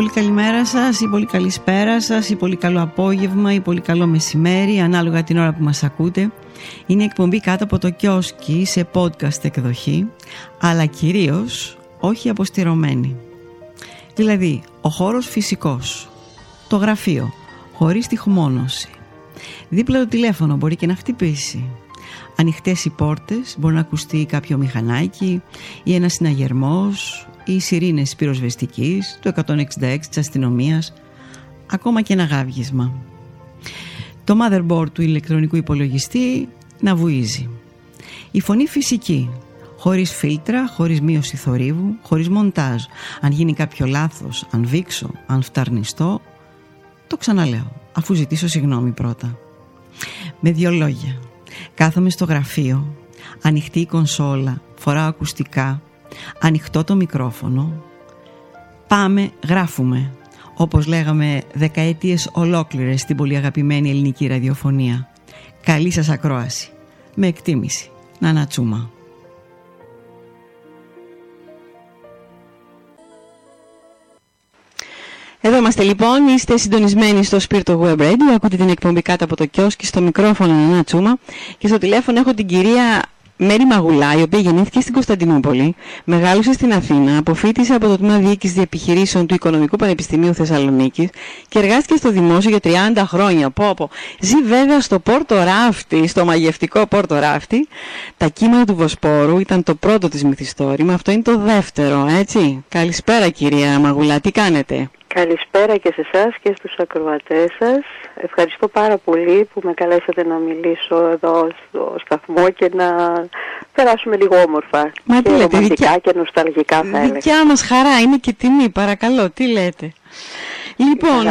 πολύ καλημέρα σας ή πολύ καλησπέρα σας ή πολύ καλό απόγευμα ή πολύ καλό μεσημέρι ανάλογα την ώρα που μας ακούτε. Είναι εκπομπή κάτω από το κιόσκι σε podcast εκδοχή αλλά κυρίως όχι αποστηρωμένη. Δηλαδή ο χώρος φυσικός, το γραφείο, χωρίς τυχμόνωση. Δίπλα το τηλέφωνο μπορεί και να χτυπήσει. Ανοιχτές οι πόρτες, μπορεί να ακουστεί κάποιο μηχανάκι ή ένας συναγερμός ή σιρήνες πυροσβεστικής, το 166 της αστυνομίας, ακόμα και ένα γάβγισμα. Το motherboard του ηλεκτρονικού υπολογιστή να βουίζει. Η φωνή φυσική, χωρίς φίλτρα, χωρίς μείωση θορύβου, χωρίς μοντάζ. Αν γίνει κάποιο λάθος, αν βήξω, αν φταρνιστώ, το ξαναλέω, αφού ζητήσω συγγνώμη πρώτα. Με δύο λόγια. Κάθομαι στο γραφείο, ανοιχτή η κονσόλα, φοράω ακουστικά, ανοιχτό το μικρόφωνο. Πάμε, γράφουμε. Όπως λέγαμε δεκαετίες ολόκληρες στην πολύ αγαπημένη ελληνική ραδιοφωνία. Καλή σας ακρόαση. Με εκτίμηση. Να Τσούμα. Εδώ είμαστε λοιπόν, είστε συντονισμένοι στο Σπίρτο Web Radio, ακούτε την εκπομπή κάτω από το κιόσκι, στο μικρόφωνο Νανά Τσούμα και στο τηλέφωνο έχω την κυρία Μέρη Μαγουλά, η οποία γεννήθηκε στην Κωνσταντινούπολη, μεγάλωσε στην Αθήνα, αποφύτησε από το Τμήμα Διοίκησης Διεπιχειρήσεων του Οικονομικού Πανεπιστημίου Θεσσαλονίκης και εργάστηκε στο δημόσιο για 30 χρόνια. Πω, πω. Ζει βέβαια στο Πόρτο Ράφτη, στο μαγευτικό Πόρτο Ράφτη. Τα κύματα του Βοσπόρου ήταν το πρώτο της μυθιστόρημα, αυτό είναι το δεύτερο, έτσι. Καλησπέρα κυρία Μαγουλά, τι κάνετε; Καλησπέρα και σε εσάς και στους ακροατές σας. Ευχαριστώ πάρα πολύ που με καλέσατε να μιλήσω εδώ στο σταθμό και να περάσουμε λίγο όμορφα. Μα και τι λέτε, δικιά... και νοσταλγικά θα έλεγα. Δικιά μας χαρά, είναι και τιμή, παρακαλώ, τι λέτε. Λοιπόν,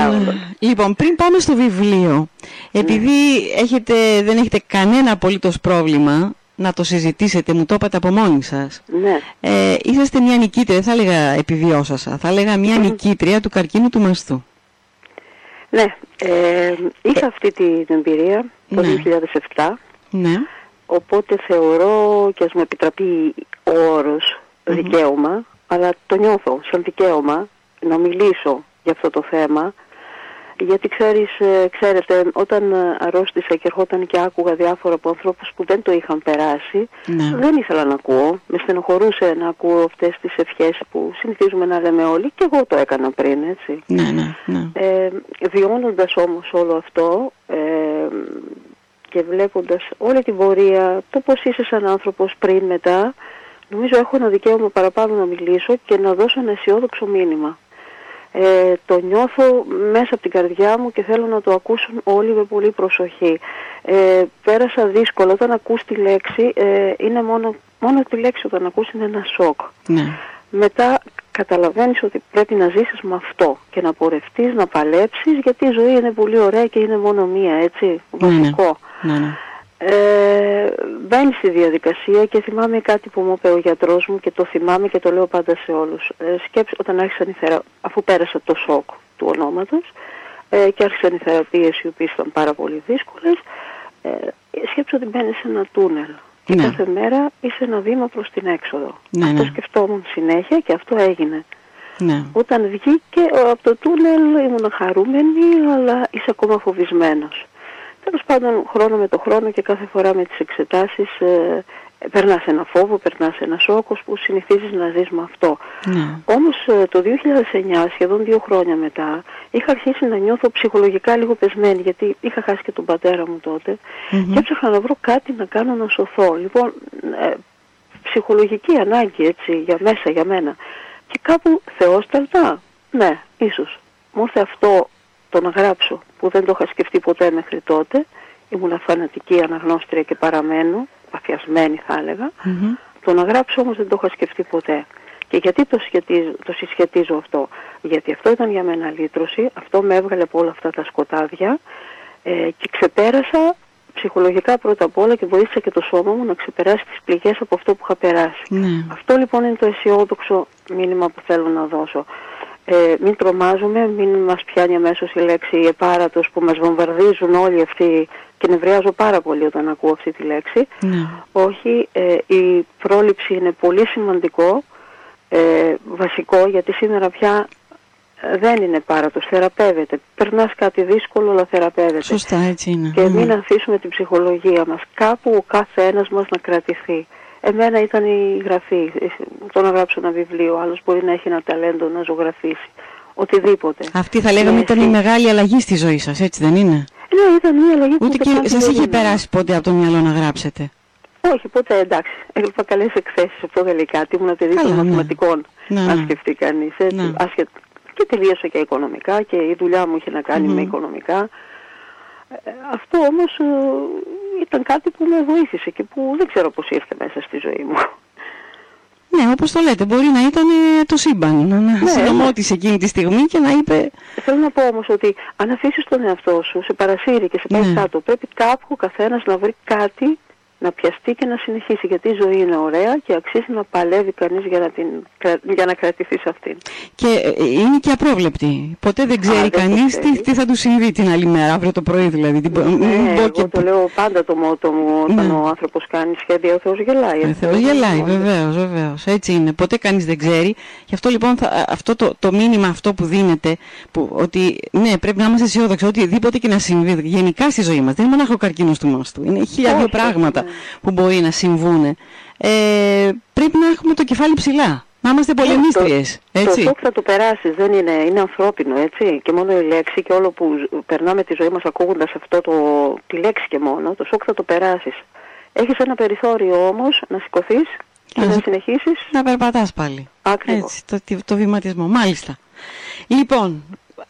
λοιπόν, πριν πάμε στο βιβλίο, επειδή έχετε, δεν έχετε κανένα απολύτως πρόβλημα να το συζητήσετε, μου το είπατε από μόνοι σας. Ναι. Ε, είσαστε μια νικήτρια, δεν θα έλεγα επιβιώσασα, θα έλεγα μια νικήτρια του καρκίνου του μαστού. Ναι, ε, είχα αυτή την εμπειρία το 2007. Ναι. Οπότε θεωρώ και ας μου επιτραπεί ο όρος δικαίωμα, αλλά το νιώθω σαν δικαίωμα να μιλήσω για αυτό το θέμα γιατί ξέρεις, ε, ξέρετε, όταν ε, αρρώστησα και ερχόταν και άκουγα διάφορα από ανθρώπους που δεν το είχαν περάσει, ναι. δεν ήθελα να ακούω. Με στενοχωρούσε να ακούω αυτές τις ευχές που συνηθίζουμε να λέμε όλοι και εγώ το έκανα πριν, έτσι. Ναι, ναι, ναι. Ε, βιώνοντας όμως όλο αυτό ε, και βλέποντας όλη την πορεία, το πώς είσαι σαν άνθρωπος πριν, μετά, νομίζω έχω ένα δικαίωμα παραπάνω να μιλήσω και να δώσω ένα αισιόδοξο μήνυμα ε, το νιώθω μέσα από την καρδιά μου και θέλω να το ακούσουν όλοι με πολύ προσοχή. Ε, πέρασα δύσκολα, όταν ακούς τη λέξη, ε, είναι μόνο, μόνο τη λέξη όταν ακούς είναι ένα σοκ. Ναι. Μετά καταλαβαίνεις ότι πρέπει να ζήσεις με αυτό και να πορευτείς, να παλέψεις, γιατί η ζωή είναι πολύ ωραία και είναι μόνο μία, έτσι, βασικό. Ναι, ναι. Ε, μπαίνει στη διαδικασία και θυμάμαι κάτι που μου είπε ο γιατρός μου και το θυμάμαι και το λέω πάντα σε όλους. Ε, σκέψε όταν άρχισαν οι θερα... αφού πέρασα το σοκ του ονόματος ε, και άρχισαν οι θεραπείες οι οποίες ήταν πάρα πολύ δύσκολες, ε, σκέψε ότι μπαίνει σε ένα τούνελ. Και Ναι. κάθε μέρα είσαι ένα βήμα προς την έξοδο. Ναι, αυτό ναι. σκεφτόμουν συνέχεια και αυτό έγινε. ναι. Όταν βγήκε ε, από το τούνελ ήμουν χαρούμενη, αλλά είσαι ακόμα φοβισμένος. Τέλος πάντων, χρόνο με το χρόνο και κάθε φορά με τις εξετάσεις ε, περνάς ένα φόβο, περνάς ένα σόκος που συνηθίζεις να ζεις με αυτό. ναι. Όμως ε, το 2009, σχεδόν δύο χρόνια μετά, είχα αρχίσει να νιώθω ψυχολογικά λίγο πεσμένη, γιατί είχα χάσει και τον πατέρα μου τότε Μμμ. και έψαχνα να βρω κάτι να κάνω να σωθώ. Λοιπόν, ε, ψυχολογική ανάγκη έτσι, για μέσα, για μένα. Και κάπου θεόσταλτα, ναι, ίσως. Μου ήρθε αυτό το να γράψω που δεν το είχα σκεφτεί ποτέ μέχρι τότε. Ήμουν φανατική αναγνώστρια και παραμένω, παθιασμένη θα έλεγα. Μμμ. Το να γράψω όμως δεν το είχα σκεφτεί ποτέ. Και γιατί το, σχετίζω, το συσχετίζω αυτό; Γιατί αυτό ήταν για μένα λύτρωση, αυτό με έβγαλε από όλα αυτά τα σκοτάδια ε, και ξεπέρασα ψυχολογικά πρώτα απ' όλα και βοήθησα και το σώμα μου να ξεπεράσει τις πληγές από αυτό που είχα περάσει. Ναι. Αυτό λοιπόν είναι το αισιόδοξο μήνυμα που θέλω να δώσω. Ε, μην τρομάζουμε, μην μας πιάνει αμέσως η λέξη επάρατος που μας βομβαρδίζουν όλοι αυτοί και νευριάζω πάρα πολύ όταν ακούω αυτή τη λέξη. Ναι. Όχι, ε, η πρόληψη είναι πολύ σημαντικό, ε, βασικό, γιατί σήμερα πια δεν είναι πάρατος, θεραπεύεται. Περνάς κάτι δύσκολο, αλλά θεραπεύεται. Σωστά, έτσι είναι. Και μην αφήσουμε την ψυχολογία μας. Κάπου ο κάθε ένας μας να κρατηθεί. Εμένα ήταν η γραφή, το να γράψω ένα βιβλίο, άλλος μπορεί να έχει ένα ταλέντο να ζωγραφίσει. Οτιδήποτε. Αυτή θα λέγαμε ήταν η μεγάλη αλλαγή στη ζωή σας, έτσι δεν είναι; Ναι, ήταν μια αλλαγή που Ούτε και σας είχε περάσει ποτέ από το μυαλό να γράψετε; Όχι, ποτέ εντάξει. Έγραφα καλές εκθέσεις από γαλλικά. Τι ήμουν παιδί των ναι. μαθηματικών, ναι, ναι. αν σκεφτεί κανείς. Ναι. Και τελείωσα και οικονομικά και η δουλειά μου είχε να κάνει με οικονομικά. Ε, αυτό όμως ε, ήταν κάτι που με βοήθησε και που δεν ξέρω πώς ήρθε μέσα στη ζωή μου. Ναι, όπως το λέτε, μπορεί να ήταν ε, το σύμπαν, να ναι, συνομώτησε εκείνη τη στιγμή και να είπε... Θέλω να πω όμως ότι αν αφήσεις τον εαυτό σου σε παρασύρει και σε πάει ναι. κάτω, πρέπει κάπου ο καθένας να βρει κάτι να πιαστεί και να συνεχίσει γιατί η ζωή είναι ωραία και αξίζει να παλεύει κανείς για να, την, για να κρατηθεί σε αυτήν. Και ε, είναι και απρόβλεπτη. Ποτέ δεν ξέρει Α, κανείς τι, τι θα του συμβεί την άλλη μέρα, αύριο το πρωί δηλαδή. Την... Ναι, εγώ και... το λέω πάντα το μότο μου όταν ναι. ο άνθρωπος κάνει σχέδια, ο Θεός γελάει. Ο Θεός γελάει, βεβαίως, βεβαίως. Έτσι είναι. Ποτέ κανείς δεν ξέρει. Γι' αυτό λοιπόν θα, αυτό το, το μήνυμα αυτό που δίνεται, που, ότι ναι πρέπει να είμαστε αισιόδοξοι, οτιδήποτε και να συμβεί γενικά στη ζωή μας. Δεν είναι μονάχο ο καρκίνος του μάστου. Είναι χίλια πράγματα που μπορεί να συμβούν, ε, πρέπει να έχουμε το κεφάλι ψηλά. Να είμαστε ναι, πολεμίστριες, έτσι. Το σοκ θα το περάσεις, δεν είναι, είναι ανθρώπινο, έτσι. Και μόνο η λέξη και όλο που περνάμε τη ζωή μας ακούγοντας αυτό το, τη λέξη και μόνο, το σοκ θα το περάσεις. Έχεις ένα περιθώριο όμως να σηκωθείς και να, να συνεχίσεις. Να περπατάς πάλι. Ακριβώς. Έτσι, το, το βηματισμό. Μάλιστα. Λοιπόν,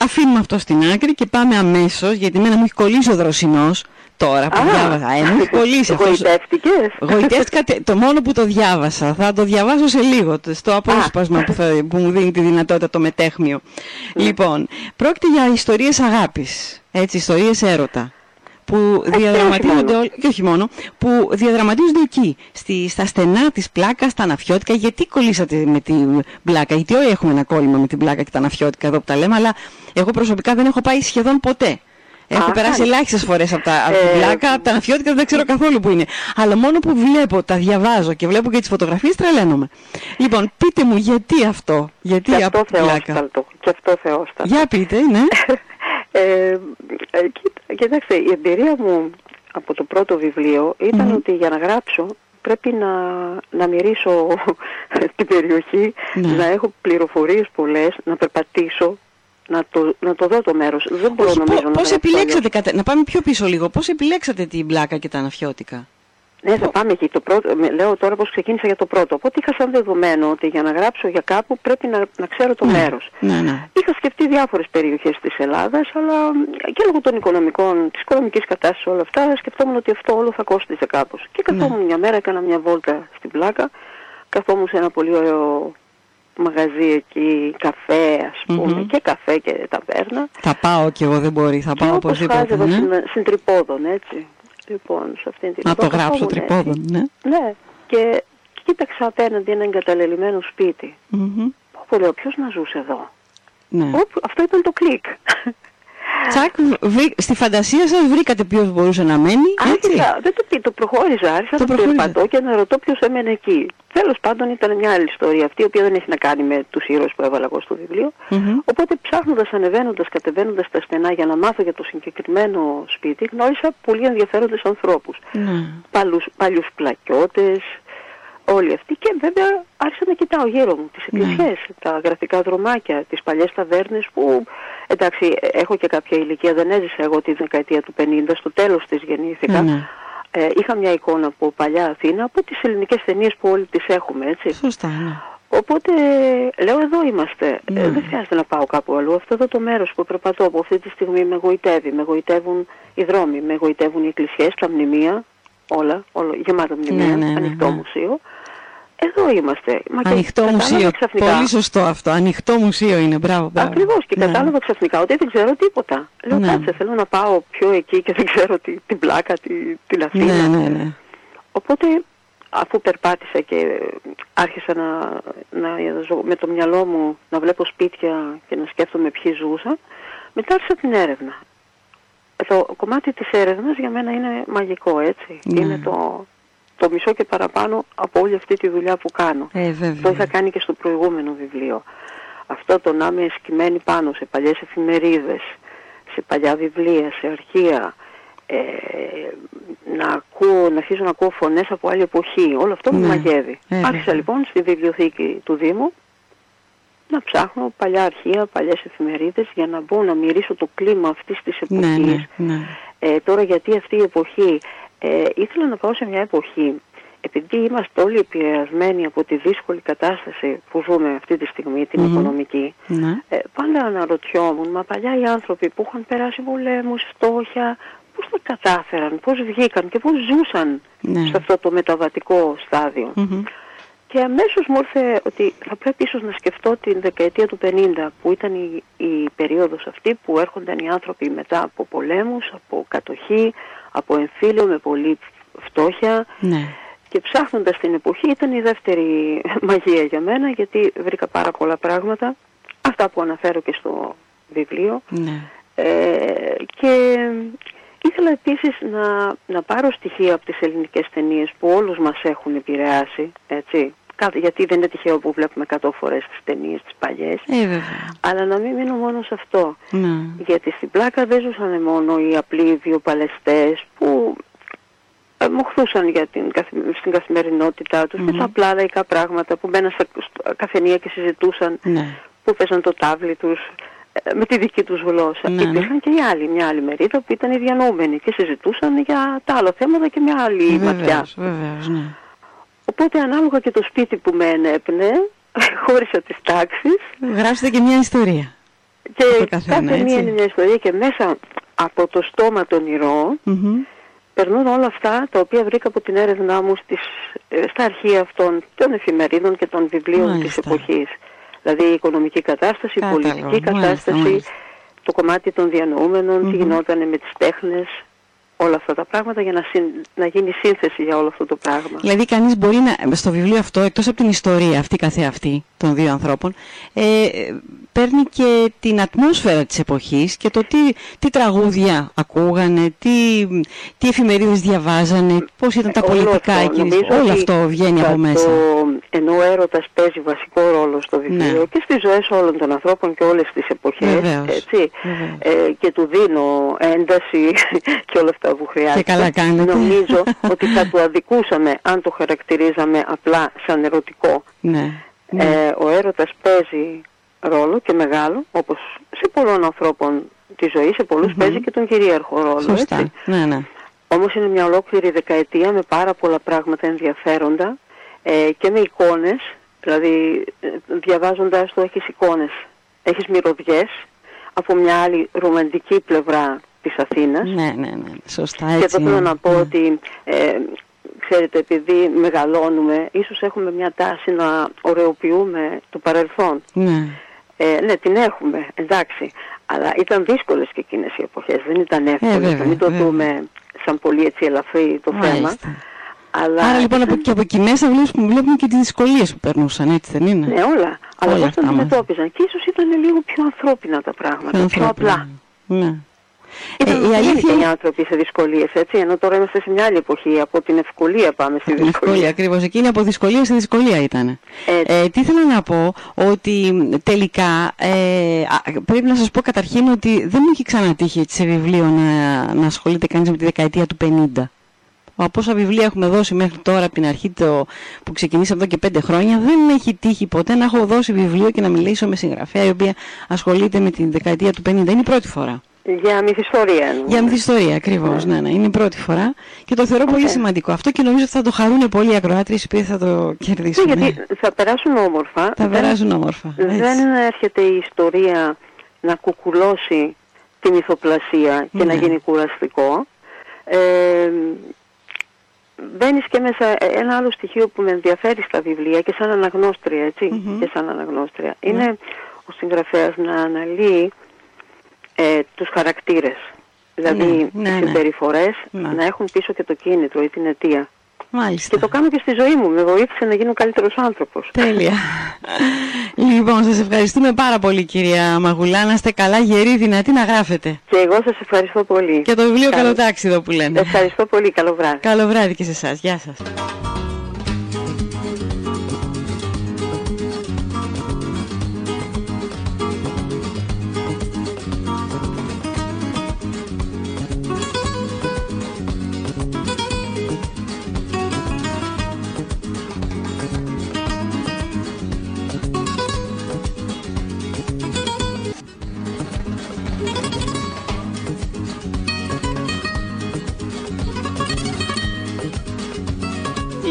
αφήνουμε αυτό στην άκρη και πάμε αμέσως, γιατί μένα μου έχει κολλήσει ο δροσινός τώρα που διάβασα. Ε, μου έχει κολλήσει αυτός. Γοητεύτηκες. Γοητεύτηκα το μόνο που το διάβασα. Θα το διαβάσω σε λίγο, στο απόσπασμα που, θα, που μου δίνει τη δυνατότητα το μετέχμιο. Ναι. Λοιπόν, πρόκειται για ιστορίες αγάπης, έτσι, ιστορίες έρωτα που διαδραματίζονται όλοι, και όχι μόνο, που διαδραματίζονται εκεί, στη, στα στενά της πλάκας, στα αναφιώτικα. Γιατί κολλήσατε με την πλάκα, γιατί όλοι έχουμε ένα κόλλημα με την πλάκα και τα αναφιώτικα εδώ που τα λέμε, αλλά εγώ προσωπικά δεν έχω πάει σχεδόν ποτέ. Έχω περάσει ελάχιστες φορές από, τα, από την ε, πλάκα, από τα αναφιώτικα δεν ξέρω καθόλου που είναι. Αλλά μόνο που βλέπω, τα διαβάζω και βλέπω και τις φωτογραφίες τρελαίνομαι. Λοιπόν, πείτε μου γιατί αυτό, γιατί και από την πλάκα; Και αυτό θεόσταλτο. Για πείτε, ναι. ε, ε, κοιτάξτε, η εμπειρία μου από το πρώτο βιβλίο ήταν ότι για να γράψω πρέπει να, να μυρίσω την περιοχή, ναι. να έχω πληροφορίες πολλές, να περπατήσω, να το, να το δω το μέρος. Δεν μπορώ Όχι, νομίζω πώς να επιλέξατε, κατε... να πάμε πιο πίσω λίγο, πώς επιλέξατε την μπλάκα και τα αναφιώτικα; Ναι, θα πάμε εκεί. Το πρώτο, λέω τώρα πώς ξεκίνησα για το πρώτο. Οπότε είχα σαν δεδομένο ότι για να γράψω για κάπου πρέπει να, να ξέρω το ναι, μέρος. Ναι, ναι. Είχα σκεφτεί διάφορες περιοχές της Ελλάδας, αλλά και λόγω των οικονομικών, της οικονομικής κατάστασης όλα αυτά, σκεφτόμουν ότι αυτό όλο θα κόστιζε κάπως. Και καθόμουν ναι. μια μέρα, έκανα μια βόλτα στην πλάκα, καθόμουν σε ένα πολύ ωραίο μαγαζί εκεί, καφέ ας πούμε, και καφέ και ταβέρνα. Θα πάω κι εγώ δεν μπορεί, θα πάω οπωσδήποτε. Και όπως ναι. στην Τρυπόδων, έτσι. Λοιπόν, σε αυτήν την Να το γράψω Τρυπόδων, ναι. Ναι, και, και κοίταξα απέναντι ένα εγκαταλελειμμένο σπίτι. Mm-hmm. Πω, λέω, ποιος να ζούσε εδώ; Ναι. αυτό ήταν το κλικ. Τσακ, στη φαντασία σας βρήκατε ποιος μπορούσε να μένει, έτσι; Άρχισα, δεν το, το προχώρησα, άρχισα το να περπατώ και να ρωτώ ποιος έμενε εκεί. Τέλος πάντων ήταν μια άλλη ιστορία αυτή, η οποία δεν έχει να κάνει με τους ήρωες που έβαλα εγώ στο βιβλίο. Mm-hmm. Οπότε ψάχνοντας, ανεβαίνοντας, κατεβαίνοντας τα στενά για να μάθω για το συγκεκριμένο σπίτι, γνώρισα πολύ ενδιαφέροντες ανθρώπους. Mm. Παλούς, παλιούς πλακιώτες, όλοι αυτοί και βέβαια άρχισα να κοιτάω γύρω μου τις ναι. εκκλησίες, τα γραφικά δρομάκια, τις παλιές ταβέρνες που εντάξει έχω και κάποια ηλικία, δεν έζησα εγώ τη δεκαετία του 50, στο τέλος της γεννήθηκα. Ναι. Ε, είχα μια εικόνα από παλιά Αθήνα, από τις ελληνικές ταινίες που όλοι τις έχουμε, έτσι. Σωστά, ναι. Οπότε λέω εδώ είμαστε, ε, δεν χρειάζεται να πάω κάπου αλλού. Αυτό εδώ το μέρος που περπατώ από αυτή τη στιγμή με γοητεύει, με γοητεύουν οι δρόμοι, με γοητεύουν οι εκκλησίες, τα μνημεία, όλα, όλα γεμάτα μνημεία, ναι, ναι, ανοιχτό μουσείο. Εδώ είμαστε. Μα Ανοιχτό μουσείο. Ξαφνικά. Πολύ σωστό αυτό. Ανοιχτό μουσείο είναι. Μπράβο. μπράβο. Ακριβώς. Και ναι. κατάλαβα ξαφνικά ότι δεν ξέρω τίποτα. Λέω ναι. κάτσε, θέλω να πάω πιο εκεί και δεν ξέρω τι, την πλάκα, τι, την Αθήνα. Ναι, ναι, ναι. Οπότε αφού περπάτησα και άρχισα να, να, με το μυαλό μου να βλέπω σπίτια και να σκέφτομαι ποιοι ζούσαν, μετά άρχισα την έρευνα. Το κομμάτι της έρευνας για μένα είναι μαγικό, έτσι. Ναι. Είναι το, το μισό και παραπάνω από όλη αυτή τη δουλειά που κάνω. Ε, το είχα κάνει και στο προηγούμενο βιβλίο. αυτό το να είμαι εσκυμμένη πάνω σε παλιές εφημερίδες, σε παλιά βιβλία, σε αρχεία, ε, να, ακούω, να αρχίζω να ακούω φωνές από άλλη εποχή. Όλο αυτό ναι, μου μαγεύει. Άρχισα λοιπόν στη βιβλιοθήκη του Δήμου να ψάχνω παλιά αρχεία, παλιές εφημερίδες για να μπω να μυρίσω το κλίμα αυτής της ναι, εποχής. Ναι, ναι. Ε, τώρα γιατί αυτή η εποχή, ε, ήθελα να πάω σε μια εποχή επειδή είμαστε όλοι επηρεασμένοι από τη δύσκολη κατάσταση που ζούμε αυτή τη στιγμή, την οικονομική, ναι. ε, πάντα αναρωτιόμουν, μα παλιά οι άνθρωποι που είχαν περάσει πολέμους, φτώχεια, πώς τα κατάφεραν, πώς βγήκαν και πώς ζούσαν Ναι. σε αυτό το μεταβατικό στάδιο. Μμμ. Και αμέσως μου ήρθε ότι θα πρέπει ίσως να σκεφτώ την δεκαετία του 50 που ήταν η, η περίοδος αυτή που έρχονταν οι άνθρωποι μετά από πολέμους, από κατοχή, από εμφύλιο με πολύ φτώχεια Ναι. και ψάχνοντας την εποχή ήταν η δεύτερη μαγεία για μένα γιατί βρήκα πάρα πολλά πράγματα, αυτά που αναφέρω και στο βιβλίο Ναι. ε, και ήθελα επίσης να, να πάρω στοιχεία από τις ελληνικές ταινίες που όλους μας έχουν επηρεάσει, έτσι. Κα- Γιατί δεν είναι τυχαίο που βλέπουμε 100 φορές τις ταινίες τις παλιές. Ε, βέβαια. Αλλά να μην μείνω μόνο σε αυτό. Ναι. Γιατί στην πλάκα δεν ζούσαν μόνο οι απλοί βιοπαλαιστές που ε, μοχθούσαν για την, καθη- στην καθημερινότητά τους με Μμμ. τα απλά λαϊκά πράγματα που μπαίναν στα στα καφενεία και συζητούσαν Ναι. που παίζαν το τάβλι τους ε, με τη δική τους γλώσσα. Ναι, ναι. Υπήρχαν και οι άλλοι, μια άλλη μερίδα που ήταν οι διανοούμενοι και συζητούσαν για τα άλλα θέματα και μια άλλη ματιά. Βεβαίως, βεβαίως, ναι. Οπότε ανάλογα και το σπίτι που με ενέπνε, χώρισα τις τάξεις Γράψτε και μια ιστορία. και Το καθένα, κάθε μία έτσι. είναι μια ιστορία και μέσα από το στόμα των ηρώων Μμμ. περνούν όλα αυτά τα οποία βρήκα από την έρευνά μου στις, ε, στα αρχεία αυτών των εφημερίδων και των βιβλίων της Μάλιστα. εποχής. Δηλαδή η οικονομική κατάσταση, η Κατάλαβα. πολιτική Μάλιστα, κατάσταση, μάλιστα. το κομμάτι των διανοούμενων, Μμμ. τι γινόταν με τις τέχνες, όλα αυτά τα πράγματα για να, συν- να γίνει σύνθεση για όλο αυτό το πράγμα. Δηλαδή κανείς μπορεί να, στο βιβλίο αυτό, εκτός από την ιστορία αυτή καθεαυτή των δύο ανθρώπων, ε, ε, παίρνει και την ατμόσφαιρα της εποχής και το τι, τι τραγούδια ακούγανε, τι, τι εφημερίδες διαβάζανε, πώς ήταν τα Ε, Όλο πολιτικά αυτό, εκείνης. νομίζω Όλο ότι αυτό βγαίνει από θα μέσα. Το, ενώ ο έρωτας παίζει βασικό ρόλο στο βιβλίο Ναι. και στις ζωές όλων των ανθρώπων και όλες τις εποχές, Βεβαίως. έτσι, Βεβαίως. ε, και του δίνω ένταση και όλα αυτά που χρειάζεται. Και καλά κάνετε. Νομίζω ότι θα του αδικούσαμε αν το χαρακτηρίζαμε απλά σαν ερωτικό. Ναι. Ναι. Ε, ο έρωτας παίζει ρόλο και μεγάλο, όπως σε πολλών ανθρώπων της ζωής, σε πολλους Μμμ. παίζει και τον κυρίαρχο ρόλο. Σωστά. Έτσι. Ναι, ναι. Όμως είναι μια ολόκληρη δεκαετία με πάρα πολλά πράγματα ενδιαφέροντα ε, και με εικόνες, δηλαδή ε, διαβάζοντας το έχεις εικόνες, έχεις μυρωδιές από μια άλλη ρομαντική πλευρά της Αθήνας. Ναι, ναι, ναι. Σωστά και έτσι. εδώ θέλω είναι. να πω Ναι. ότι, ε, ξέρετε, επειδή μεγαλώνουμε, ίσως έχουμε μια τάση να ωρεοποιούμε το παρελθόν. Ναι. Ε, ναι, την έχουμε, εντάξει. Αλλά ήταν δύσκολες και εκείνες οι εποχές, δεν ήταν εύκολες. βέβαια, να μην το βέβαια. δούμε σαν πολύ έτσι ελαφρύ το θέμα. Μάλιστα. Αλλά Άρα λοιπόν από, ήταν- και από εκεί μέσα βλέπουμε, βλέπουμε και τις δυσκολίες που περνούσαν, έτσι δεν είναι; Ναι, όλα. Αλλά Όλα πώς τα αυτά μας. αντιμετώπιζαν. Και ίσως ήταν λίγο πιο ανθρώπινα τα πράγματα, πιο, ανθρώπινα. απλά. Ναι. Ήταν Ε, η η αλήθεια οι άνθρωποι σε δυσκολίες, έτσι, ενώ τώρα είμαστε σε μια άλλη εποχή. Από την ευκολία πάμε στη Την ευκολία, δυσκολία. ακριβώς. Εκείνη από δυσκολία σε δυσκολία ήταν. Έτσι. Ε, τι ήθελα να πω, ότι τελικά ε, α, πρέπει να σας πω καταρχήν ότι δεν μου έχει ξανατύχει έτσι, σε βιβλίο να, να ασχολείται κανείς με τη δεκαετία του 50. Από όσα βιβλία έχουμε δώσει μέχρι τώρα από την αρχή το, που ξεκινήσαμε εδώ και πέντε χρόνια, δεν έχει τύχει ποτέ να έχω δώσει βιβλίο και να μιλήσω με συγγραφέα η οποία ασχολείται με τη δεκαετία του 50. Είναι η πρώτη φορά. Για μυθιστορία εννοώ. Για μυθιστορία, ακριβώς. Ναι. ναι, Είναι η πρώτη φορά και το θεωρώ πολύ Ωραία. σημαντικό. Αυτό και νομίζω ότι θα το χαρούν πολλοί οι ακροάτρε οι οποίοι θα το Ναι, κερδίσουν. γιατί θα περάσουν όμορφα. Θα Δεν- περάσουν όμορφα. έτσι. Δεν έρχεται η ιστορία να κουκουλώσει τη μυθοπλασία και να Ναι. γίνει κουραστικό. Ε, μπαίνεις και μέσα ε, ένα άλλο στοιχείο που με ενδιαφέρει στα βιβλία και σαν αναγνώστρια, έτσι, Μμμ. και σαν αναγνώστρια, Ναι. είναι ο συγγραφέας να αναλύει ε, τους χαρακτήρες. Δηλαδή, Ναι, ναι, τις ναι. συμπεριφορές Ναι. να έχουν πίσω και το κίνητρο ή την αιτία. Μάλιστα. Και το κάνω και στη ζωή μου. Με βοήθησε να γίνω καλύτερος άνθρωπος. Τέλεια. λοιπόν, σας ευχαριστούμε πάρα πολύ κυρία Μαγουλά. Να είστε καλά, γεροί, δυνατοί να γράφετε. Και εγώ σας ευχαριστώ πολύ. Και το βιβλίο Καλό- Καλοτάξιδο που λένε. Ευχαριστώ πολύ. Καλό βράδυ. Καλό βράδυ και σε εσάς. Γεια σας.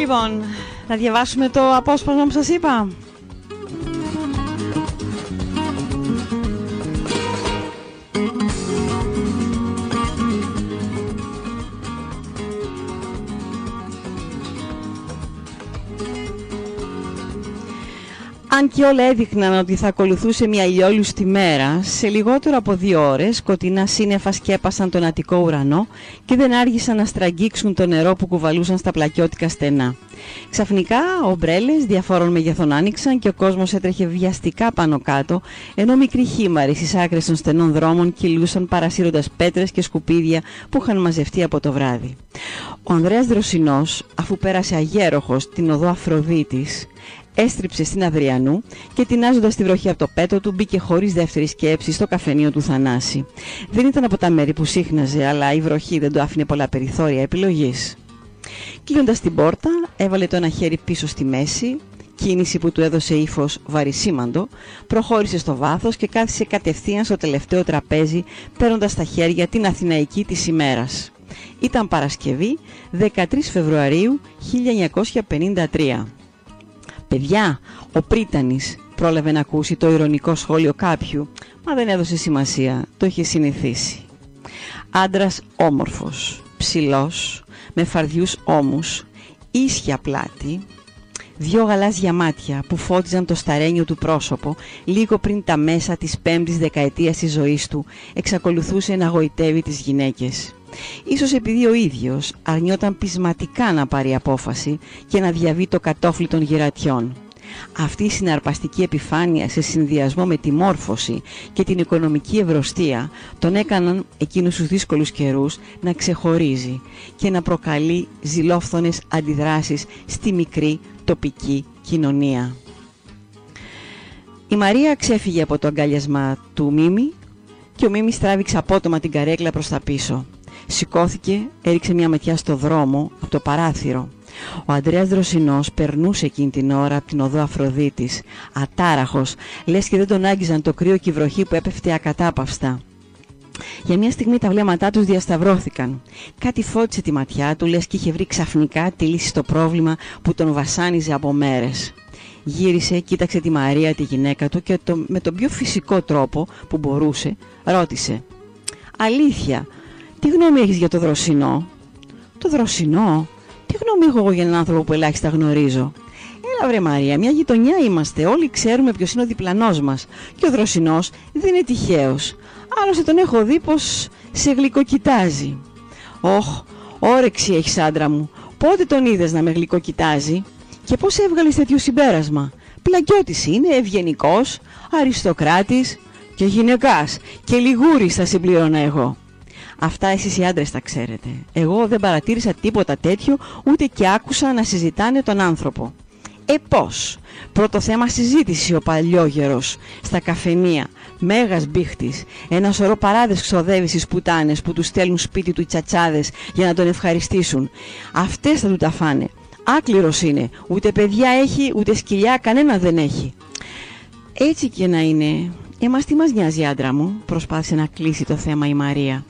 Λοιπόν, να διαβάσουμε το απόσπασμα που σας είπα. Αν και όλα έδειχναν ότι θα ακολουθούσε μια ηλιόλουστη μέρα, σε λιγότερο από δύο ώρες σκοτεινά σύννεφα σκέπασαν τον Αττικό ουρανό και δεν άργησαν να στραγγίξουν το νερό που κουβαλούσαν στα πλακιώτικα στενά. Ξαφνικά, ομπρέλες διαφόρων μεγεθών άνοιξαν και ο κόσμος έτρεχε βιαστικά πάνω κάτω, ενώ μικροί χήμαροι στις άκρες των στενών δρόμων κυλούσαν παρασύροντας πέτρες και σκουπίδια που είχαν μαζευτεί από το βράδυ. Ο Ανδρέας Δροσινός, αφού πέρασε αγέροχος την οδό Αφροδίτης, έστριψε στην Αδριανού και τεινάζοντας τη βροχή από το πέτο του μπήκε χωρίς δεύτερη σκέψη στο καφενείο του Θανάση. Δεν ήταν από τα μέρη που σύχναζε, αλλά η βροχή δεν του άφηνε πολλά περιθώρια επιλογής. Κλείνοντας την πόρτα, έβαλε το ένα χέρι πίσω στη μέση, κίνηση που του έδωσε ύφος βαρισίμαντο, προχώρησε στο βάθος και κάθισε κατευθείαν στο τελευταίο τραπέζι, παίρνοντας στα χέρια την Αθηναϊκή της ημέρας. Ήταν Παρασκευή 13 Φεβρουαρίου 1953. «Παιδιά, ο Πρίτανης» πρόλαβε να ακούσει το ηρωνικό σχόλιο κάποιου, μα δεν έδωσε σημασία, το είχε συνηθίσει. Άντρας όμορφος, ψηλός, με φαρδιούς ώμους, ίσια πλάτη, δυο γαλάζια μάτια που φώτιζαν το σταρένιο του πρόσωπο λίγο πριν τα μέσα της πέμπτης δεκαετίας της ζωής του εξακολουθούσε να γοητεύει τις γυναίκες. Ίσως επειδή ο ίδιος αρνιόταν πεισματικά να πάρει απόφαση και να διαβεί το κατόφλι των γυρατιών. Αυτή η συναρπαστική επιφάνεια σε συνδυασμό με τη μόρφωση και την οικονομική ευρωστία τον έκαναν εκείνους τους δύσκολους καιρούς να ξεχωρίζει και να προκαλεί ζηλόφθονες αντιδράσεις στη μικρή τοπική κοινωνία. Η Μαρία ξέφυγε από το αγκάλιασμα του Μίμη και ο Μίμης τράβηξε απότομα την καρέκλα προς τα πίσω. Σηκώθηκε, έριξε μια ματιά στο δρόμο, από το παράθυρο. Ο Αντρέας Δροσινός περνούσε εκείνη την ώρα από την οδό Αφροδίτης, ατάραχος, λες και δεν τον άγγιζαν το κρύο και η βροχή που έπεφτε ακατάπαυστα. Για μια στιγμή τα βλέμματά τους διασταυρώθηκαν. Κάτι φώτισε τη ματιά του, λες και είχε βρει ξαφνικά τη λύση στο πρόβλημα που τον βασάνιζε από μέρες. Γύρισε, κοίταξε τη Μαρία, τη γυναίκα του και το, με τον πιο φυσικό τρόπο που μπορούσε, ρώτησε «Αλήθεια, τι γνώμη έχεις για το δροσινό» «Το δροσινό» Τι γνώμη έχω εγώ για έναν άνθρωπο που ελάχιστα γνωρίζω; Έλα βρε Μαρία, μια γειτονιά είμαστε. Όλοι ξέρουμε ποιος είναι ο διπλανός μας. Και ο δροσινός δεν είναι τυχαίος. Άλλωστε τον έχω δει πως σε γλυκοκοιτάζει. Όχ, όρεξη έχεις άντρα μου. Πότε τον είδες να με γλυκοκοιτάζει; Και πώς έβγαλες τέτοιο συμπέρασμα; Πλαγκιώτη είναι, ευγενικός, αριστοκράτης και γυναικάς. Και λιγούρι θα συμπλήρωνα εγώ. Αυτά εσείς οι άντρες τα ξέρετε. Εγώ δεν παρατήρησα τίποτα τέτοιο, ούτε και άκουσα να συζητάνε τον άνθρωπο. Ε πώς; Πρώτο θέμα συζήτηση ο παλιόγερος στα καφενεία. Μέγας μπίχτης. Ένα σωρό παράδες ξοδεύεις στις πουτάνες που τους στέλνουν σπίτι του οι τσατσάδες για να τον ευχαριστήσουν. Αυτές θα του τα φάνε. Άκληρος είναι. Ούτε παιδιά έχει, ούτε σκυλιά, κανένα δεν έχει. Έτσι και να είναι. Εμάς τι μας νοιάζει άντρα μου, προσπάθησε να κλείσει το θέμα η Μαρία.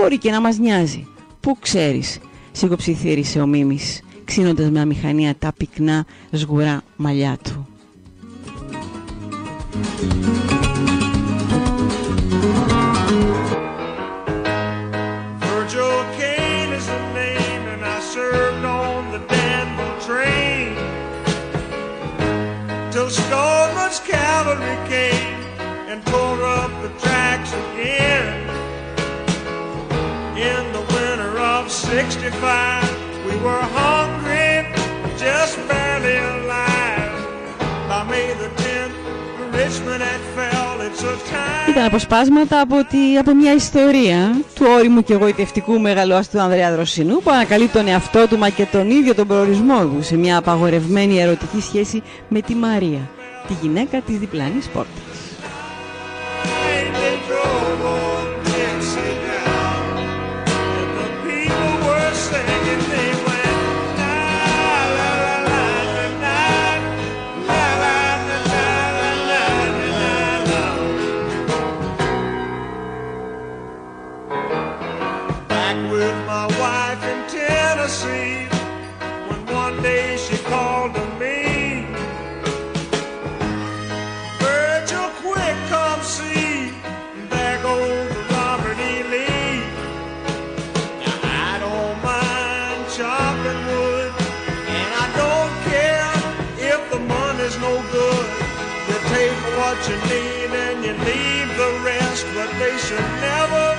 Μπορεί και να μας νοιάζει. Πού ξέρεις, σιγοψιθύρισε ο Μίμης, ξύνοντας με αμηχανία τα πυκνά σγουρά μαλλιά του. 65, we were hungry, just barely alive. By May the 10th, Richmond had fell. It's a time. Ήταν αποσπάσματα από, τη, από μια ιστορία του όριμου και εγωιτευτικού μεγαλόαστου Ανδρέα Δροσινού που ανακαλεί τον εαυτό του μα και τον ίδιο τον προορισμό του σε μια απαγορευμένη ερωτική σχέση με τη Μαρία, τη γυναίκα της διπλανής πόρτας. what you need and you leave the rest, but they should never